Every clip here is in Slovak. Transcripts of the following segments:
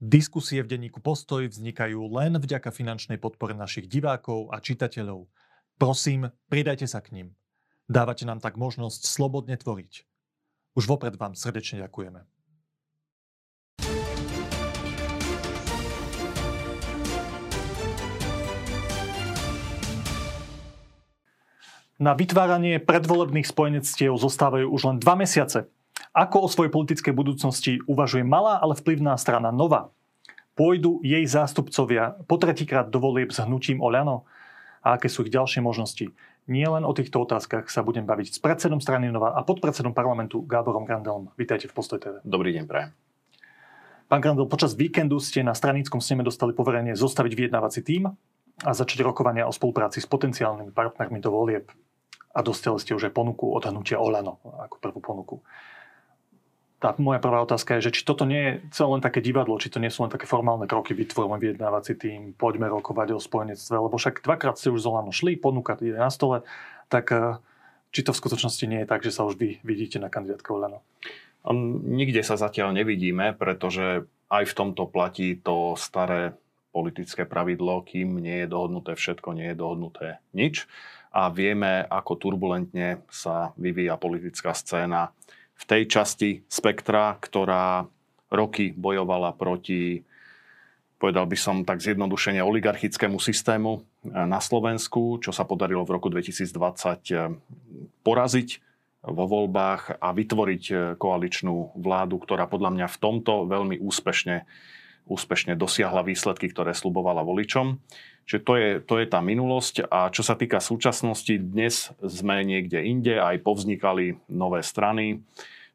Diskusie v denníku Postoj vznikajú len vďaka finančnej podpore našich divákov a čitateľov. Prosím, pridajte sa k ním. Dávate nám tak možnosť slobodne tvoriť. Už vopred vám srdečne ďakujeme. Na vytváranie predvolebných spojenectiev zostávajú už len dva mesiace. Ako o svojej politickej budúcnosti uvažuje malá, ale vplyvná strana Nova? Pôjdu jej zástupcovia po tretíkrát do volieb s hnutím Oľano? A aké sú ich ďalšie možnosti? Nie len o týchto otázkach sa budem baviť s predsedom strany Nova a podpredsedom parlamentu Gáborom Grandelom. Vítajte v Postoj TV. Dobrý deň, prajem. Pán Grandel, počas víkendu ste na stranickom sneme dostali poverenie zostaviť vyjednávací tím a začať rokovania o spolupráci s potenciálnymi partnermi do volieb. A dostali ste už aj ponuku od hnutia Olano ako prvú ponuku tá moja prvá otázka je, že či toto nie je celé len také divadlo, či to nie sú len také formálne kroky, vytvoríme vyjednávací tým, poďme rokovať o spojenectve, lebo však dvakrát ste už Zolano šli, ponúka je na stole, tak eh, či to v skutočnosti nie je tak, že sa už vy vidíte na kandidátke Olano? Nikde sa zatiaľ nevidíme, pretože aj v tomto platí to staré politické pravidlo, kým nie je dohodnuté všetko, nie je dohodnuté nič. A vieme, ako turbulentne sa vyvíja politická scéna v tej časti spektra, ktorá roky bojovala proti, povedal by som tak zjednodušene, oligarchickému systému eh, na Slovensku, čo sa podarilo v roku 2020 eh, poraziť vo voľbách a vytvoriť eh, koaličnú vládu, ktorá podľa mňa v tomto veľmi úspešne, úspešne dosiahla výsledky, ktoré slubovala voličom. Čiže to je, to je tá minulosť. A čo sa týka súčasnosti, dnes sme niekde inde, aj povznikali nové strany.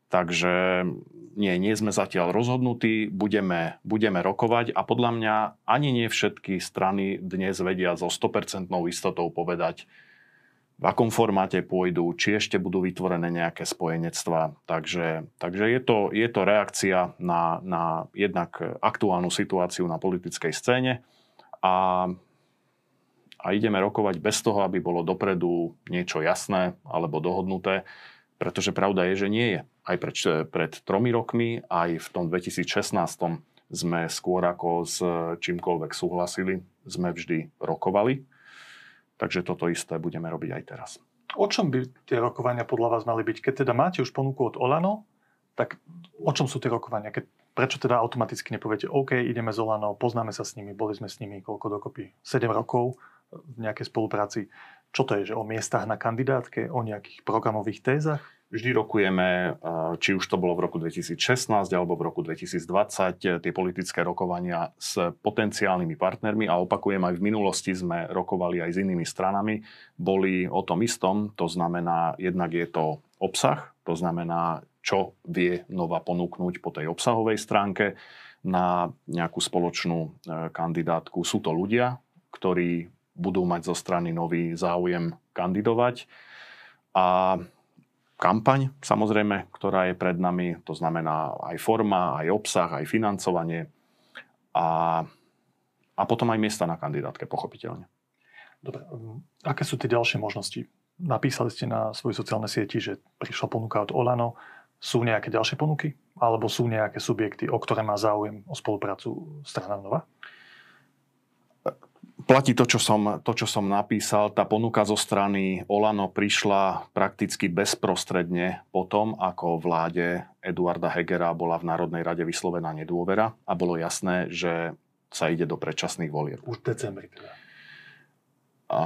Takže nie, nie sme zatiaľ rozhodnutí, budeme, budeme rokovať a podľa mňa ani nie všetky strany dnes vedia so 100% istotou povedať, v akom formáte pôjdu, či ešte budú vytvorené nejaké spojenectvá. Takže, takže je, to, je to reakcia na, na jednak aktuálnu situáciu na politickej scéne a a ideme rokovať bez toho, aby bolo dopredu niečo jasné alebo dohodnuté, pretože pravda je, že nie je. Aj pred, pred tromi rokmi, aj v tom 2016 sme skôr ako s čímkoľvek súhlasili, sme vždy rokovali. Takže toto isté budeme robiť aj teraz. O čom by tie rokovania podľa vás mali byť? Keď teda máte už ponuku od Olano, tak o čom sú tie rokovania? Keď, prečo teda automaticky nepoviete, OK, ideme z Olano, poznáme sa s nimi, boli sme s nimi koľko dokopy? 7 rokov, v nejakej spolupráci. Čo to je, že o miestach na kandidátke, o nejakých programových tézach? Vždy rokujeme, či už to bolo v roku 2016 alebo v roku 2020, tie politické rokovania s potenciálnymi partnermi a opakujem, aj v minulosti sme rokovali aj s inými stranami, boli o tom istom, to znamená, jednak je to obsah, to znamená, čo vie Nova ponúknuť po tej obsahovej stránke na nejakú spoločnú e, kandidátku. Sú to ľudia, ktorí budú mať zo strany nový záujem kandidovať. A kampaň, samozrejme, ktorá je pred nami, to znamená aj forma, aj obsah, aj financovanie a, a potom aj miesta na kandidátke, pochopiteľne. Dobre, um, aké sú tie ďalšie možnosti? Napísali ste na svojej sociálnej sieti, že prišla ponuka od Olano. Sú nejaké ďalšie ponuky? Alebo sú nejaké subjekty, o ktoré má záujem o spoluprácu strana Nova? Platí to čo, som, to, čo som napísal. Tá ponuka zo strany Olano prišla prakticky bezprostredne po tom, ako vláde Eduarda Hegera bola v Národnej rade vyslovená nedôvera a bolo jasné, že sa ide do predčasných volieb. Už v decembri teda. A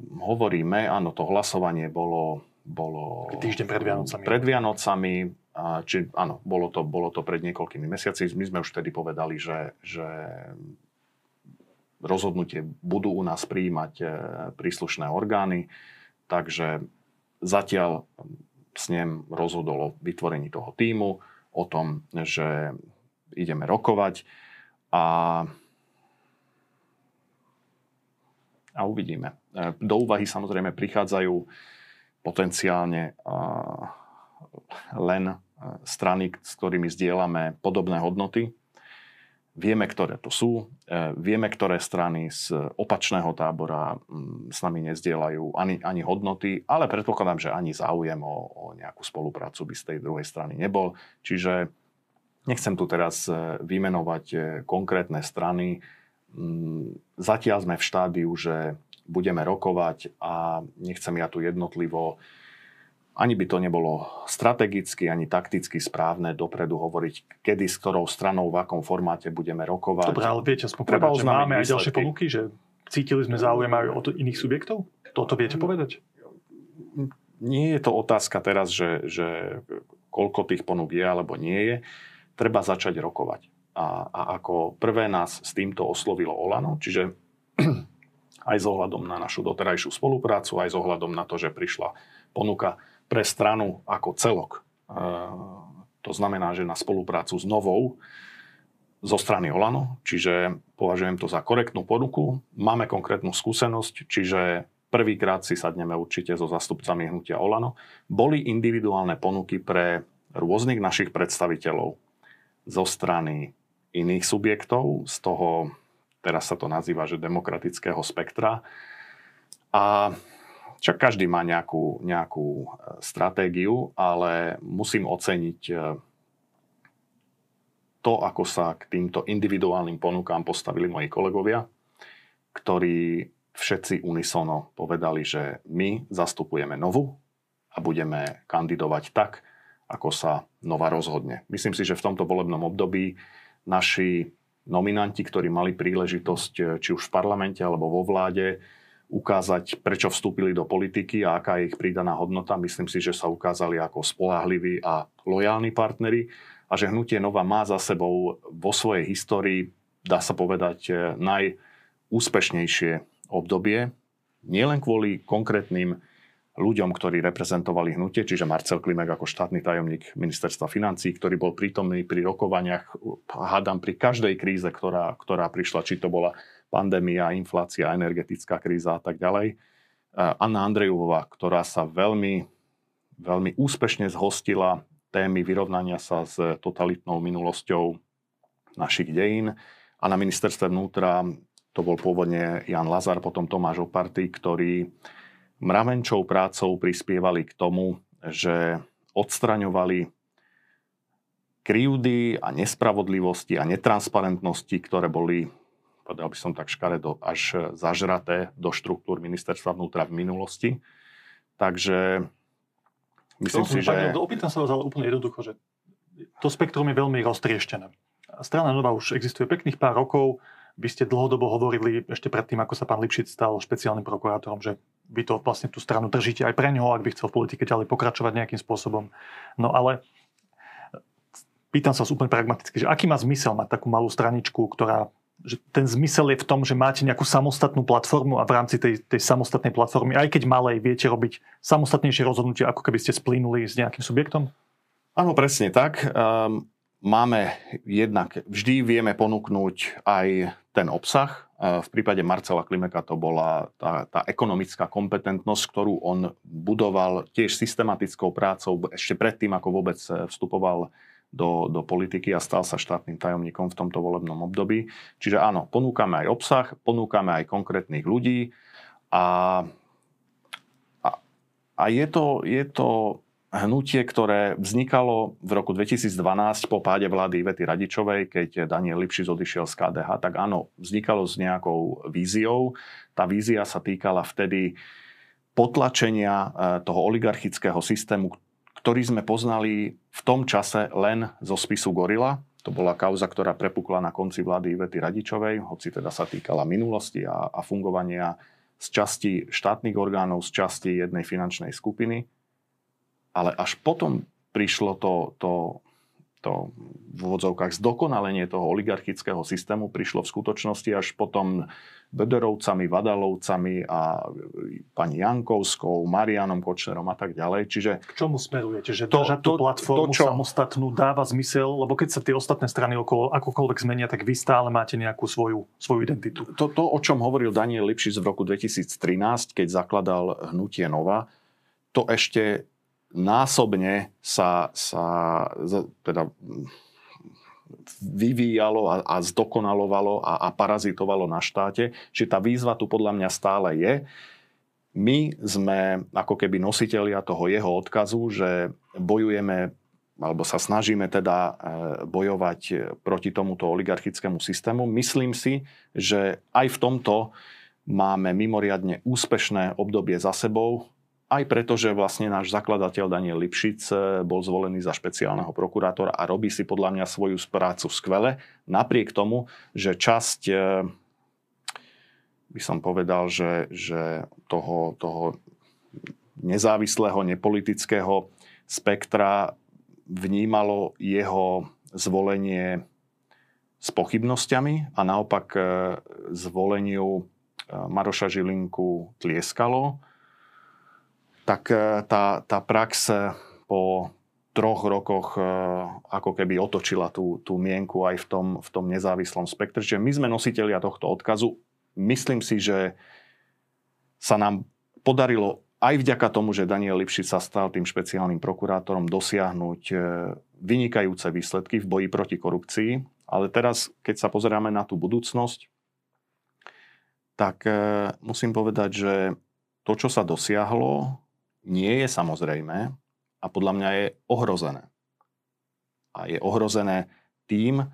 hovoríme, áno, to hlasovanie bolo... bolo Týždeň pred Vianocami. Pred Vianocami, a, či, áno, bolo to, bolo to pred niekoľkými mesiaci. My sme už vtedy povedali, že, že rozhodnutie budú u nás prijímať e, príslušné orgány, takže zatiaľ s ním rozhodol o vytvorení toho týmu, o tom, že ideme rokovať a, a uvidíme. E, do úvahy samozrejme prichádzajú potenciálne len strany, s ktorými zdieľame podobné hodnoty, Vieme, ktoré to sú, e, vieme, ktoré strany z opačného tábora mm, s nami nezdielajú ani, ani hodnoty, ale predpokladám, že ani záujem o, o nejakú spoluprácu by z tej druhej strany nebol. Čiže Nechcem tu teraz e, vymenovať e, konkrétne strany. Mm, zatiaľ sme v štádiu, že budeme rokovať a nechcem ja tu jednotlivo ani by to nebolo strategicky, ani takticky správne dopredu hovoriť, kedy s ktorou stranou, v akom formáte budeme rokovať. Dobre, ale viete aspoň povedať, že máme aj ďalšie ponuky, že cítili sme záujem aj od iných subjektov? Toto viete povedať? Nie je to otázka teraz, že, že koľko tých ponúk je alebo nie je. Treba začať rokovať. A, a ako prvé nás s týmto oslovilo Olano, čiže aj s ohľadom na našu doterajšiu spoluprácu, aj s ohľadom na to, že prišla ponuka pre stranu ako celok. To znamená, že na spoluprácu s novou zo strany Olano, čiže považujem to za korektnú ponuku. Máme konkrétnu skúsenosť, čiže prvýkrát si sadneme určite so zastupcami hnutia Olano. Boli individuálne ponuky pre rôznych našich predstaviteľov zo strany iných subjektov, z toho, teraz sa to nazýva, že demokratického spektra. A však každý má nejakú, nejakú e, stratégiu, ale musím oceniť e, to, ako sa k týmto individuálnym ponukám postavili moji kolegovia, ktorí všetci unisono povedali, že my zastupujeme novu a budeme kandidovať tak, ako sa nova rozhodne. Myslím si, že v tomto volebnom období naši nominanti, ktorí mali príležitosť e, či už v parlamente alebo vo vláde ukázať, prečo vstúpili do politiky a aká je ich pridaná hodnota. Myslím si, že sa ukázali ako spolahliví a lojálni partneri a že Hnutie Nova má za sebou vo svojej histórii, dá sa povedať, eh, najúspešnejšie obdobie. Nielen kvôli konkrétnym ľuďom, ktorí reprezentovali hnutie, čiže Marcel Klimek ako štátny tajomník ministerstva financí, ktorý bol prítomný pri rokovaniach, hádam pri každej kríze, ktorá, ktorá prišla, či to bola pandémia, inflácia, energetická kríza a tak ďalej. Anna Andrejová, ktorá sa veľmi, veľmi úspešne zhostila témy vyrovnania sa s totalitnou minulosťou našich dejín. A na ministerstve vnútra to bol pôvodne Jan Lazar, potom Tomáš Oparty, ktorí mravenčou prácou prispievali k tomu, že odstraňovali krivdy a nespravodlivosti a netransparentnosti, ktoré boli povedal by som tak škaredo, až zažraté do štruktúr ministerstva vnútra v minulosti. Takže myslím si, že... Opýtam sa vás ale úplne jednoducho, že to spektrum je veľmi roztrieštené. Strana Nová už existuje pekných pár rokov. Vy ste dlhodobo hovorili ešte predtým, ako sa pán Lipšic stal špeciálnym prokurátorom, že vy to vlastne tú stranu držíte aj pre ňoho, ak by chcel v politike ďalej pokračovať nejakým spôsobom. No ale pýtam sa vás úplne pragmaticky, že aký má zmysel mať takú malú straničku, ktorá že ten zmysel je v tom, že máte nejakú samostatnú platformu a v rámci tej, tej samostatnej platformy, aj keď malej, viete robiť samostatnejšie rozhodnutie, ako keby ste splínuli s nejakým subjektom? Áno, presne tak. Um, máme jednak, vždy vieme ponúknuť aj ten obsah. V prípade Marcela Klimeka to bola tá, tá ekonomická kompetentnosť, ktorú on budoval tiež systematickou prácou ešte predtým, ako vôbec vstupoval do, do politiky a stal sa štátnym tajomníkom v tomto volebnom období. Čiže áno, ponúkame aj obsah, ponúkame aj konkrétnych ľudí a, a, a je, to, je to hnutie, ktoré vznikalo v roku 2012 po páde vlády Ivety Radičovej, keď Daniel Lipšic odišiel z KDH, tak áno, vznikalo s nejakou víziou. Tá vízia sa týkala vtedy potlačenia eh, toho oligarchického systému, ktorý sme poznali v tom čase len zo spisu Gorila. To bola kauza, ktorá prepukla na konci vlády Ivety Radičovej, hoci teda sa týkala minulosti a, a fungovania z časti štátnych orgánov, z časti jednej finančnej skupiny. Ale až potom prišlo to, to to v úvodzovkách zdokonalenie toho oligarchického systému prišlo v skutočnosti až potom Bederovcami, Vadalovcami a pani Jankovskou, Marianom Kočnerom a tak ďalej. Čiže K čomu smerujete? Že to, tú platformu to, čo... samostatnú dáva zmysel? Lebo keď sa tie ostatné strany okolo akokoľvek zmenia, tak vy stále máte nejakú svoju, svoju identitu. To, to, o čom hovoril Daniel Lipšic v roku 2013, keď zakladal hnutie Nova, to ešte násobne sa, sa teda vyvíjalo a, a zdokonalovalo a, a parazitovalo na štáte. Čiže tá výzva tu podľa mňa stále je. My sme ako keby nositeľia toho jeho odkazu, že bojujeme alebo sa snažíme teda e, bojovať proti tomuto oligarchickému systému. Myslím si, že aj v tomto máme mimoriadne úspešné obdobie za sebou, aj preto, že vlastne náš zakladateľ Daniel Lipšic bol zvolený za špeciálneho prokurátora a robí si podľa mňa svoju prácu skvele, napriek tomu, že časť by som povedal, že, že toho, toho nezávislého, nepolitického spektra vnímalo jeho zvolenie s pochybnosťami a naopak e, zvoleniu Maroša Žilinku tlieskalo, tak e, tá, tá prax po troch rokoch ako keby otočila tú, tú mienku aj v tom, v tom nezávislom spektre. Čiže my sme nositeľia tohto odkazu myslím si, že sa nám podarilo aj vďaka tomu, že Daniel Lipšic sa stal tým špeciálnym prokurátorom, dosiahnuť e, vynikajúce výsledky v boji proti korupcii. Ale teraz, keď sa pozeráme na tú budúcnosť, tak e, musím povedať, že to, čo sa dosiahlo, nie je samozrejme a podľa mňa je ohrozené. A je ohrozené tým,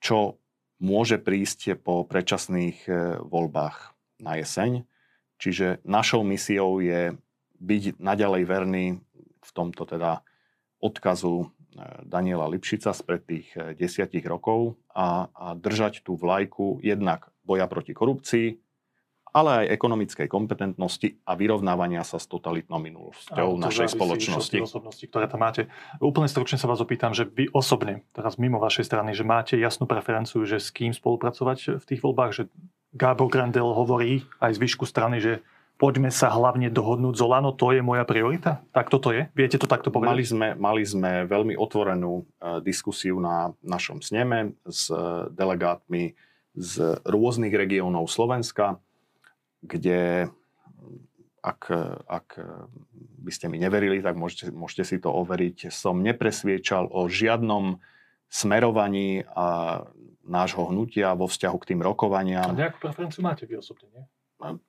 čo môže prísť po predčasných e, voľbách na jeseň. Čiže našou misiou je byť naďalej verný v tomto teda odkazu e, Daniela Lipšica spred tých e, desiatich rokov a, a držať tú vlajku jednak boja proti korupcii, ale aj ekonomickej kompetentnosti a vyrovnávania sa s totalitnou minulosťou našej spoločnosti. osobnosti, ktoré tam máte. Úplne stručne sa vás opýtam, že vy osobne, teraz mimo vašej strany, že máte jasnú preferenciu, že s kým spolupracovať v tých voľbách, že Gábor Grandel hovorí aj z výšku strany, že poďme sa hlavne dohodnúť z Olano, to je moja priorita? Tak toto je? Viete to takto povedať? Mali sme, mali sme veľmi otvorenú uh, diskusiu na našom sneme s uh, delegátmi z rôznych regiónov Slovenska kde ak, ak by ste mi neverili, tak môžete, môžete si to overiť. Som nepresviečal o žiadnom smerovaní a nášho hnutia vo vzťahu k tým rokovaniam. A nejakú preferenciu máte vy osobne, nie?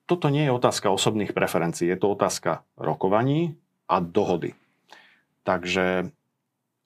Toto nie je otázka osobných preferencií, je to otázka rokovaní a dohody. Takže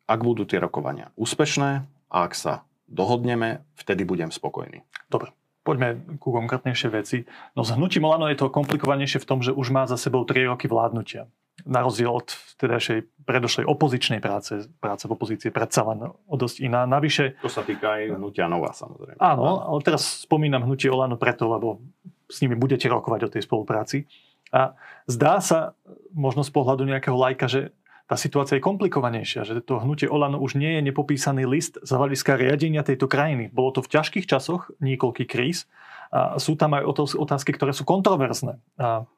ak budú tie rokovania úspešné a ak sa dohodneme, vtedy budem spokojný. Dobre poďme ku konkrétnejšej veci. No s hnutím Olano je to komplikovanejšie v tom, že už má za sebou 3 roky vládnutia. Na rozdiel od tedajšej predošlej opozičnej práce, práce v opozícii predsa len o dosť iná. Navyše... To sa týka aj hnutia Nová, samozrejme. Áno, ale teraz spomínam hnutie Olano preto, lebo s nimi budete rokovať o tej spolupráci. A zdá sa, možno z pohľadu nejakého lajka, že tá situácia je komplikovanejšia, že to hnutie Olano už nie je nepopísaný list z hľadiska riadenia tejto krajiny. Bolo to v ťažkých časoch, niekoľký kríz. A sú tam aj otázky, ktoré sú kontroverzné. A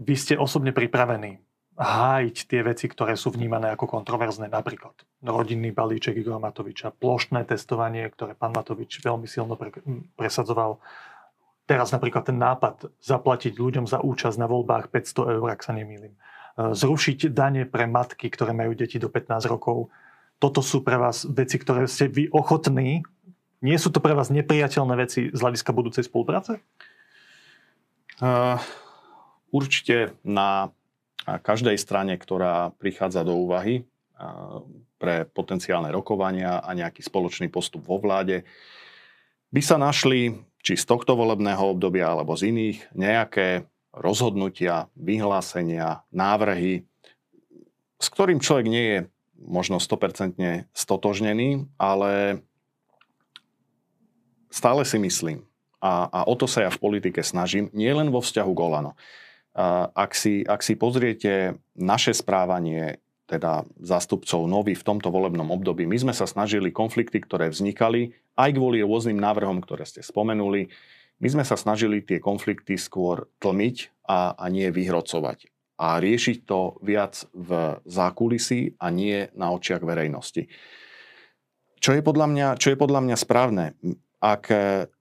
vy ste osobne pripravení hájiť tie veci, ktoré sú vnímané ako kontroverzné, napríklad rodinný balíček Igora Matoviča, plošné testovanie, ktoré pán Matovič veľmi silno presadzoval. Teraz napríklad ten nápad zaplatiť ľuďom za účasť na voľbách 500 eur, ak sa nemýlim zrušiť dane pre matky, ktoré majú deti do 15 rokov. Toto sú pre vás veci, ktoré ste vy ochotní. Nie sú to pre vás nepriateľné veci z hľadiska budúcej spolupráce? Uh, určite na každej strane, ktorá prichádza do úvahy uh, pre potenciálne rokovania a nejaký spoločný postup vo vláde, by sa našli či z tohto volebného obdobia alebo z iných nejaké rozhodnutia, vyhlásenia, návrhy, s ktorým človek nie je možno 100% stotožnený, ale stále si myslím, a, a o to sa ja v politike snažím, nie len vo vzťahu k. Ak si, ak si pozriete naše správanie, teda zástupcov nový v tomto volebnom období, my sme sa snažili konflikty, ktoré vznikali, aj kvôli rôznym návrhom, ktoré ste spomenuli, my sme sa snažili tie konflikty skôr tlmiť a, a nie vyhrocovať. A riešiť to viac v zákulisí a nie na očiach verejnosti. Čo je podľa mňa, čo je podľa mňa správne? Ak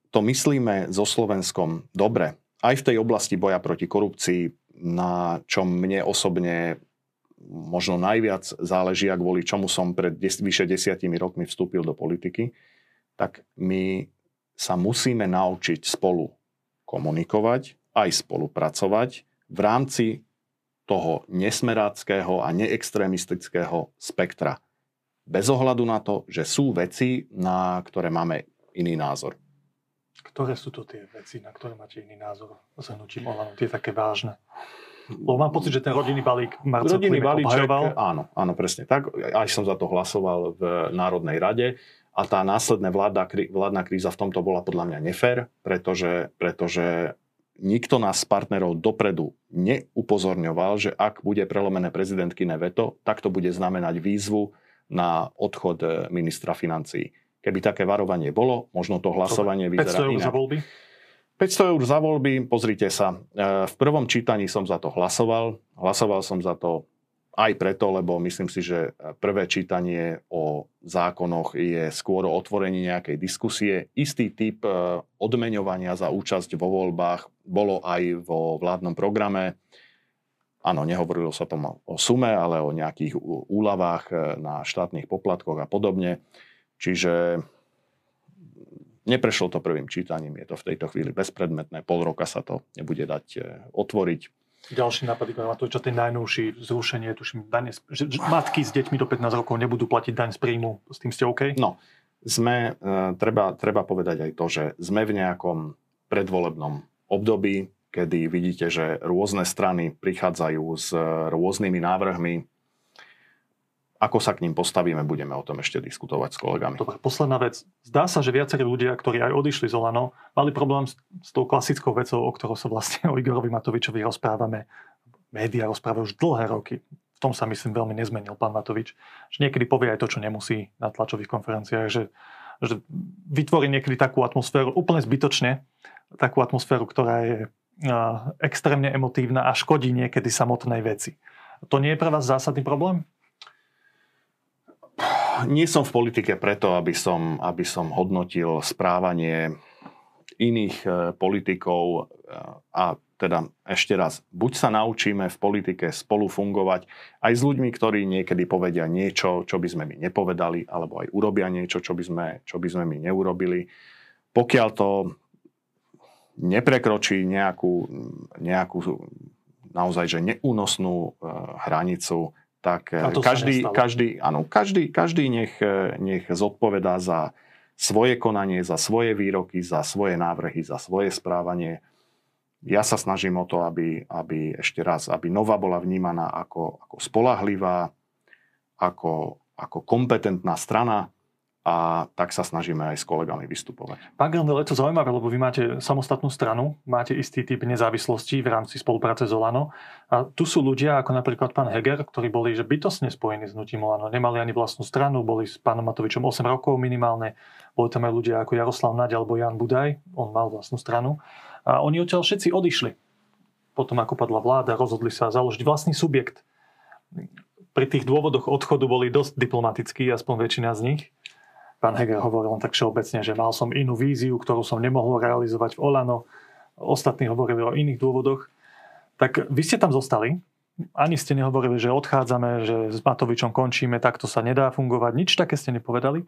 to myslíme so Slovenskom dobre, aj v tej oblasti boja proti korupcii, na čom mne osobne možno najviac záleží a kvôli čomu som pred des, vyše desiatimi rokmi vstúpil do politiky, tak my sa musíme naučiť spolu komunikovať, aj spolupracovať v rámci toho nesmeráckého a neextrémistického spektra. Bez ohľadu na to, že sú veci, na ktoré máme iný názor. Ktoré sú to tie veci, na ktoré máte iný názor s hnutím Olano? Tie také vážne. Lebo mám pocit, že ten rodinný balík Marcel rodinný balíček, obhajoval. Áno, áno, presne tak. Aj som za to hlasoval v Národnej rade. A tá následná vládna, vládna kríza v tomto bola podľa mňa nefér, pretože, pretože nikto nás z partnerov dopredu neupozorňoval, že ak bude prelomené prezidentkyné veto, tak to bude znamenať výzvu na odchod e, ministra financí. Keby také varovanie bolo, možno to hlasovanie vyzerá 500 eur inak. za voľby? 500 eur za voľby, pozrite sa. E, v prvom čítaní som za to hlasoval. Hlasoval som za to aj preto, lebo myslím si, že prvé čítanie o zákonoch je skôr o otvorení nejakej diskusie. Istý typ e, odmeňovania za účasť vo voľbách bolo aj vo vládnom programe. Áno, nehovorilo sa tom o sume, ale o nejakých úľavách e, na štátnych poplatkoch a podobne. Čiže neprešlo to prvým čítaním, je to v tejto chvíli bezpredmetné, pol roka sa to nebude dať e, otvoriť ďalší nápad, to čo ten najnovší zrušenie, tuším, dane, že, matky s deťmi do 15 rokov nebudú platiť daň z príjmu. S tým ste OK? No, sme, e, treba, treba povedať aj to, že sme v nejakom predvolebnom období, kedy vidíte, že rôzne strany prichádzajú s rôznymi návrhmi, ako sa k ním postavíme, budeme o tom ešte diskutovať s kolegami. Dobre, posledná vec. Zdá sa, že viacerí ľudia, ktorí aj odišli z Olano, mali problém s, s tou klasickou vecou, o ktorou sa vlastne o Igorovi Matovičovi rozprávame. Média rozprávajú už dlhé roky. V tom sa myslím veľmi nezmenil pán Matovič. Že niekedy povie aj to, čo nemusí na tlačových konferenciách, že, že vytvorí niekedy takú atmosféru úplne zbytočne, takú atmosféru, ktorá je extrémne emotívna a škodí niekedy samotnej veci. To nie je pre vás zásadný problém? Nie som v politike preto, aby som, aby som hodnotil správanie iných e, politikov e, a teda ešte raz, buď sa naučíme v politike spolu fungovať aj s ľuďmi, ktorí niekedy povedia niečo, čo by sme my nepovedali, alebo aj urobia niečo, čo by sme, čo by sme my neurobili. Pokiaľ to neprekročí nejakú, nejakú naozaj že neúnosnú e, hranicu, tak eh, každý, každý, áno, každý, každý nech, eh, nech zodpovedá za svoje konanie, za svoje výroky, za svoje návrhy, za svoje správanie. Ja sa snažím o to, aby, aby ešte raz, aby Nova bola vnímaná ako, ako spolahlivá, ako, ako kompetentná strana, a tak sa snažíme aj s kolegami vystupovať. Pán Grandel, je to zaujímavé, lebo vy máte samostatnú stranu, máte istý typ nezávislosti v rámci spolupráce s Olano a tu sú ľudia ako napríklad pán Heger, ktorí boli že bytosne spojení s nutím Olano. Nemali ani vlastnú stranu, boli s pánom Matovičom 8 rokov minimálne, boli tam aj ľudia ako Jaroslav Naď alebo Jan Budaj, on mal vlastnú stranu a oni odtiaľ všetci odišli. Potom ako padla vláda, rozhodli sa založiť vlastný subjekt. Pri tých dôvodoch odchodu boli dosť diplomatickí, aspoň väčšina z nich Pán Heger hovoril len tak všeobecne, že mal som inú víziu, ktorú som nemohol realizovať v Olano. Ostatní hovorili o iných dôvodoch. Tak vy ste tam zostali. Ani ste nehovorili, že odchádzame, že s Matovičom končíme, takto sa nedá fungovať. Nič také ste nepovedali.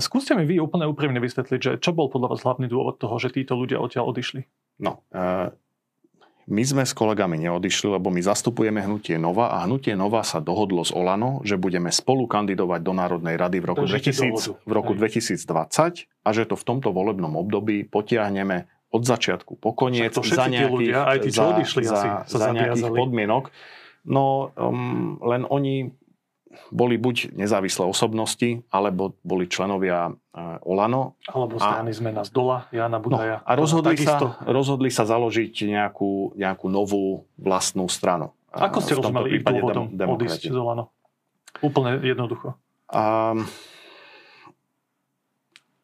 Skúste mi vy úplne úprimne vysvetliť, že čo bol podľa vás hlavný dôvod toho, že títo ľudia odtiaľ odišli? No, e, my sme s kolegami neodišli, lebo my zastupujeme Hnutie Nova a Hnutie Nova sa dohodlo s Olano, že budeme spolu kandidovať do Národnej rady v roku, 2000, v roku 2020 a že to v tomto volebnom období potiahneme od začiatku po koniec za nejakých, ľudia, aj tí, čo odišli za, asi, za, za nejakých podmienok. No um, len oni boli buď nezávislé osobnosti, alebo boli členovia uh, Olano. Alebo strany a, zmena z dola, Jana Budaja. No, a rozhodli sa, rozhodli sa založiť nejakú, nejakú novú vlastnú stranu. Ako ste rozumeli ich dôvodom dem- odísť z Olano? Úplne jednoducho. Um,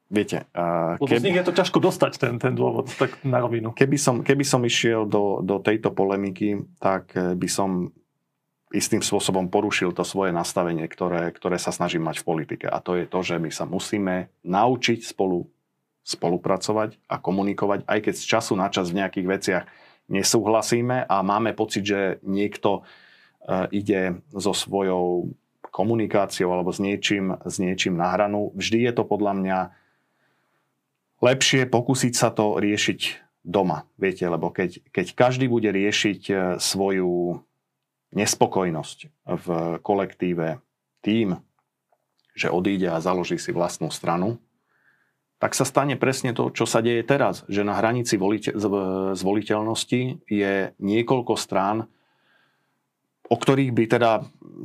viete... Uh, Lebo keby, z nich je to ťažko dostať, ten, ten dôvod, tak na rovinu. Keby som, keby som išiel do, do tejto polemiky, tak by som istým spôsobom porušil to svoje nastavenie, ktoré, ktoré sa snažím mať v politike. A to je to, že my sa musíme naučiť spolu spolupracovať a komunikovať, aj keď z času na čas v nejakých veciach nesúhlasíme a máme pocit, že niekto e, ide so svojou komunikáciou alebo s niečím, s niečím na hranu. Vždy je to podľa mňa lepšie pokúsiť sa to riešiť doma. Viete, lebo keď, keď každý bude riešiť e, svoju nespokojnosť v kolektíve tým, že odíde a založí si vlastnú stranu, tak sa stane presne to, čo sa deje teraz. Že na hranici volite- zvoliteľnosti je niekoľko strán, o ktorých by teda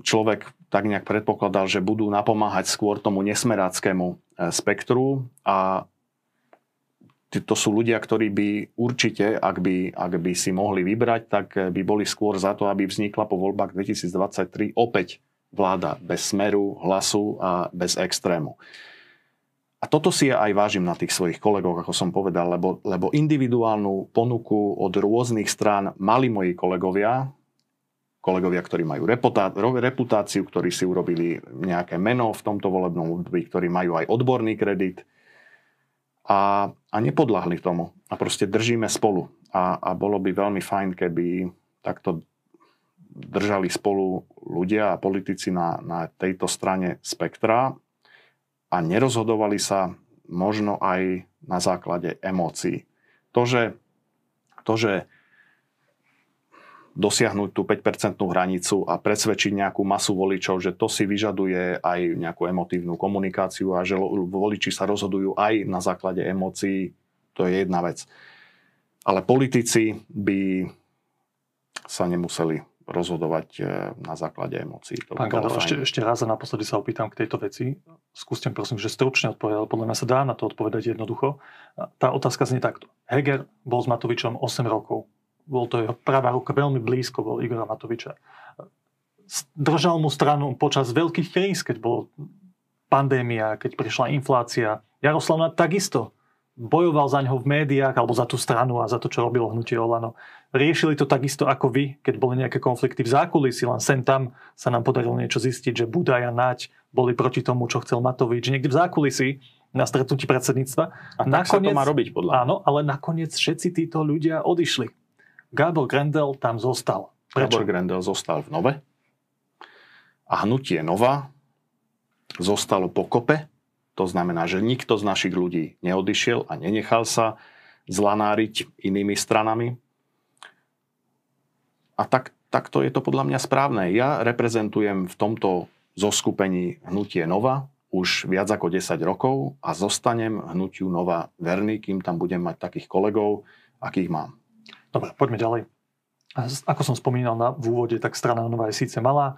človek tak nejak predpokladal, že budú napomáhať skôr tomu nesmeráckému e, spektru a to sú ľudia, ktorí by určite, ak by, ak by si mohli vybrať, tak by boli skôr za to, aby vznikla po voľbách 2023 opäť vláda bez smeru, hlasu a bez extrému. A toto si ja aj vážim na tých svojich kolegoch, ako som povedal, lebo, lebo individuálnu ponuku od rôznych strán mali moji kolegovia, kolegovia, ktorí majú reputáciu, ktorí si urobili nejaké meno v tomto volebnom období, ktorí majú aj odborný kredit a, a nepodľahli tomu. A proste držíme spolu. A, a bolo by veľmi fajn, keby takto držali spolu ľudia a politici na, na tejto strane spektra a nerozhodovali sa možno aj na základe emócií. To, že, to, že dosiahnuť tú 5% hranicu a presvedčiť nejakú masu voličov, že to si vyžaduje aj nejakú emotívnu komunikáciu a že voliči sa rozhodujú aj na základe emócií, to je jedna vec. Ale politici by sa nemuseli rozhodovať e, na základe emócií. To Pán Karol, ešte, ešte raz a naposledy sa opýtam k tejto veci. Skúste prosím, že stručne odpovedať, podľa mňa sa dá na to odpovedať jednoducho. Tá otázka znie takto. Heger bol s Matovičom 8 rokov. Bol to jeho pravá ruka, veľmi blízko bol Igora Matoviča. Držal mu stranu počas veľkých kríz, keď bol pandémia, keď prišla inflácia. Jaroslav takisto bojoval za ňo v médiách alebo za tú stranu a za to, čo robilo hnutie Olano. Riešili to takisto ako vy, keď boli nejaké konflikty v zákulisí, len sem tam sa nám podarilo niečo zistiť, že Budaj a Nať boli proti tomu, čo chcel Matovič. Niekde v zákulisí na stretnutí predsedníctva. A nakoniec, tak sa to má robiť podľa Áno, ale nakoniec všetci títo ľudia odišli. Gábor Grendel tam zostal. Prečo? Gábor Grendel zostal v Nove a hnutie Nova zostalo po kope to znamená, že nikto z našich ľudí neodišiel a nenechal sa zlanáriť inými stranami. A tak, takto je to podľa mňa správne. Ja reprezentujem v tomto zoskupení hnutie Nova už viac ako 10 rokov a zostanem hnutiu Nova verný, kým tam budem mať takých kolegov, akých mám. Dobre, poďme ďalej. Ako som spomínal na, v úvode, tak strana Nova je síce malá,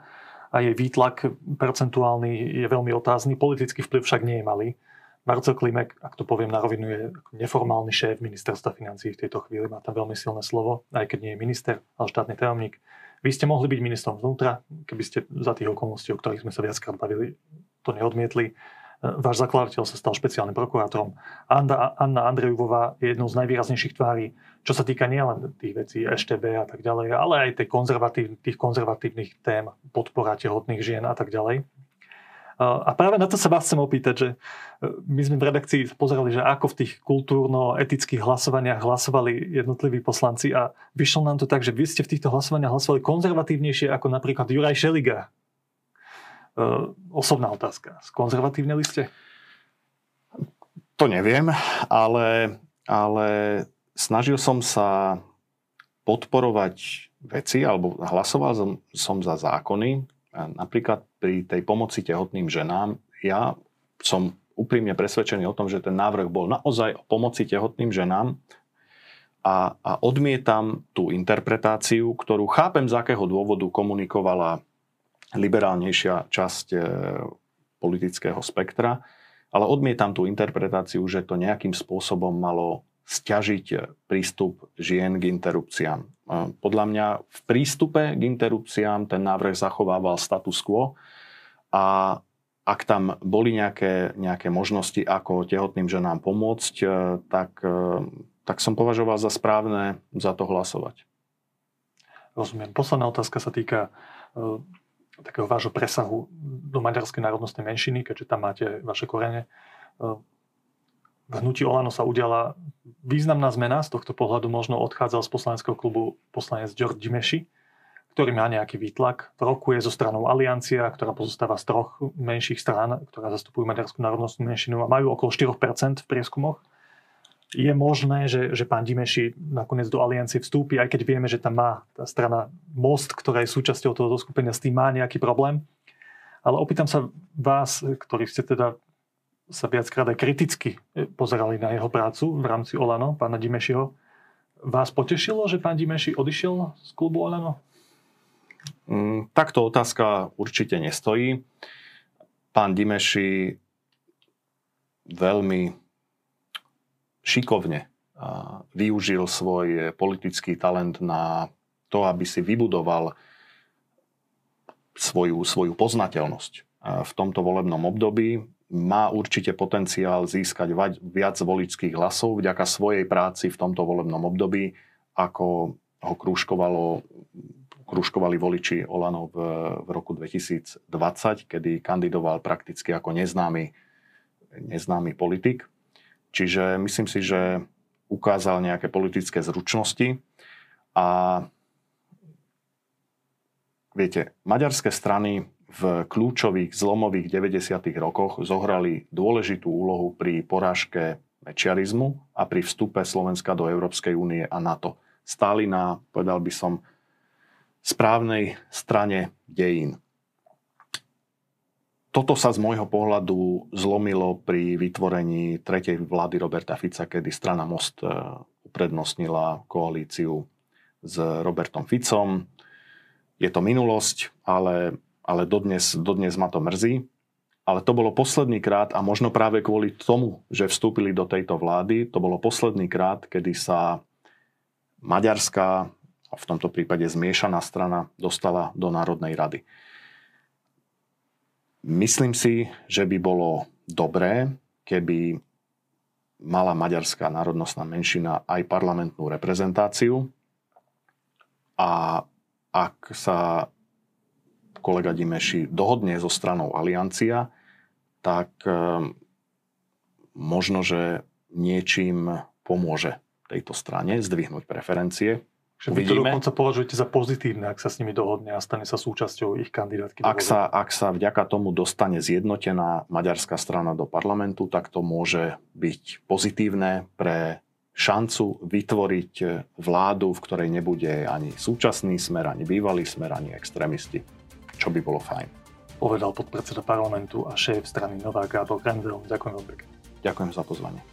a jej výtlak percentuálny je veľmi otázny. Politický vplyv však nie je malý. Marcel Klimek, ak to poviem na rovinu, je neformálny šéf ministerstva financí v tejto chvíli, má tam veľmi silné slovo, aj keď nie je minister, ale štátny tajomník. Vy ste mohli byť ministrom vnútra, keby ste za tých okolností, o ktorých sme sa viackrát bavili, to neodmietli. Váš zakladateľ sa stal špeciálnym prokurátorom. Anna, Anna Andrejová je jednou z najvýraznejších tvári, čo sa týka nielen tých vecí EŠTB a tak ďalej, ale aj konzervatív, tých konzervatívnych tém, podpora tehotných žien a tak ďalej. A práve na to sa vás chcem opýtať, že e, my sme v redakcii pozerali, že ako v tých kultúrno-etických hlasovaniach hlasovali jednotliví poslanci a vyšlo nám to tak, že vy ste v týchto hlasovaniach hlasovali konzervatívnejšie ako napríklad Juraj Šeliga, Uh, osobná otázka. Skonzervatívnili ste? To neviem, ale, ale snažil som sa podporovať veci, alebo hlasoval som, som za zákony. Napríklad pri tej pomoci tehotným ženám, ja som úprimne presvedčený o tom, že ten návrh bol naozaj o pomoci tehotným ženám a, a odmietam tú interpretáciu, ktorú chápem, z akého dôvodu komunikovala liberálnejšia časť e, politického spektra, ale odmietam tú interpretáciu, že to nejakým spôsobom malo stiažiť prístup žien k interrupciám. E, podľa mňa v prístupe k interrupciám ten návrh zachovával status quo a ak tam boli nejaké, nejaké možnosti, ako tehotným ženám pomôcť, e, tak, tak som považoval za správne za to hlasovať. Rozumiem. Posledná otázka sa týka takého vášho presahu do maďarskej národnostnej menšiny, keďže tam máte vaše korene. V hnutí Olano sa udiala významná zmena, z tohto pohľadu možno odchádzal z poslaneckého klubu poslanec George Dimeši, ktorý má nejaký výtlak, rokuje so stranou Aliancia, ktorá pozostáva z troch menších strán, ktorá zastupujú maďarskú národnostnú menšinu a majú okolo 4% v prieskumoch. je možné, že, že pán Dimeši nakoniec do aliancie vstúpi, aj keď vieme, že tam má tá strana Most, ktorá je súčasťou toho skupenia, s tým má nejaký problém. Ale opýtam sa vás, ktorí ste teda sa viackrát aj kriticky pozerali na jeho prácu v rámci Olano, pána Dimešiho. Vás potešilo, že pán Dimeši odišiel z klubu Olano? Mm, takto otázka určite nestojí. Pán Dimeši veľmi šikovne využil svoj politický talent na to, aby si vybudoval svoju, svoju poznateľnosť v tomto volebnom období. Má určite potenciál získať viac voličských hlasov vďaka svojej práci v tomto volebnom období, ako ho krúžkovalo, krúžkovali voliči Olano v, v roku 2020, kedy kandidoval prakticky ako neznámy, neznámy politik. Čiže myslím si, že ukázal nejaké politické zručnosti a viete, maďarské strany v kľúčových zlomových 90. rokoch zohrali dôležitú úlohu pri porážke mečiarizmu a pri vstupe Slovenska do Európskej únie a NATO. Stáli na, povedal by som, správnej strane dejín toto sa z môjho pohľadu zlomilo pri vytvorení tretej vlády Roberta Fica, kedy strana Most e, uprednostnila koalíciu s Robertom Ficom. Je to minulosť, ale, ale dodnes, dodnes ma to mrzí. Ale to bolo posledný krát a možno práve kvôli tomu, že vstúpili do tejto vlády, to bolo posledný krát, kedy sa maďarská, v tomto prípade zmiešaná strana, dostala do Národnej rady. Myslím si, že by bolo dobré, keby mala maďarská národnostná menšina aj parlamentnú reprezentáciu a ak sa kolega Dimeši dohodne so stranou Aliancia, tak ehm, možno, že niečím pomôže tejto strane zdvihnúť preferencie. Že vy to dokonca považujete za pozitívne, ak sa s nimi dohodne a stane sa súčasťou ich kandidátky. Ak sa, ak sa vďaka tomu dostane zjednotená maďarská strana do parlamentu, tak to môže byť pozitívne pre šancu vytvoriť vládu, v ktorej nebude ani súčasný smer, ani bývalý smer, ani extrémisti, čo by bolo fajn. Povedal podpredseda parlamentu a šéf strany Nová Gábor Grendel. Ďakujem veľmi pekne. Ďakujem za pozvanie.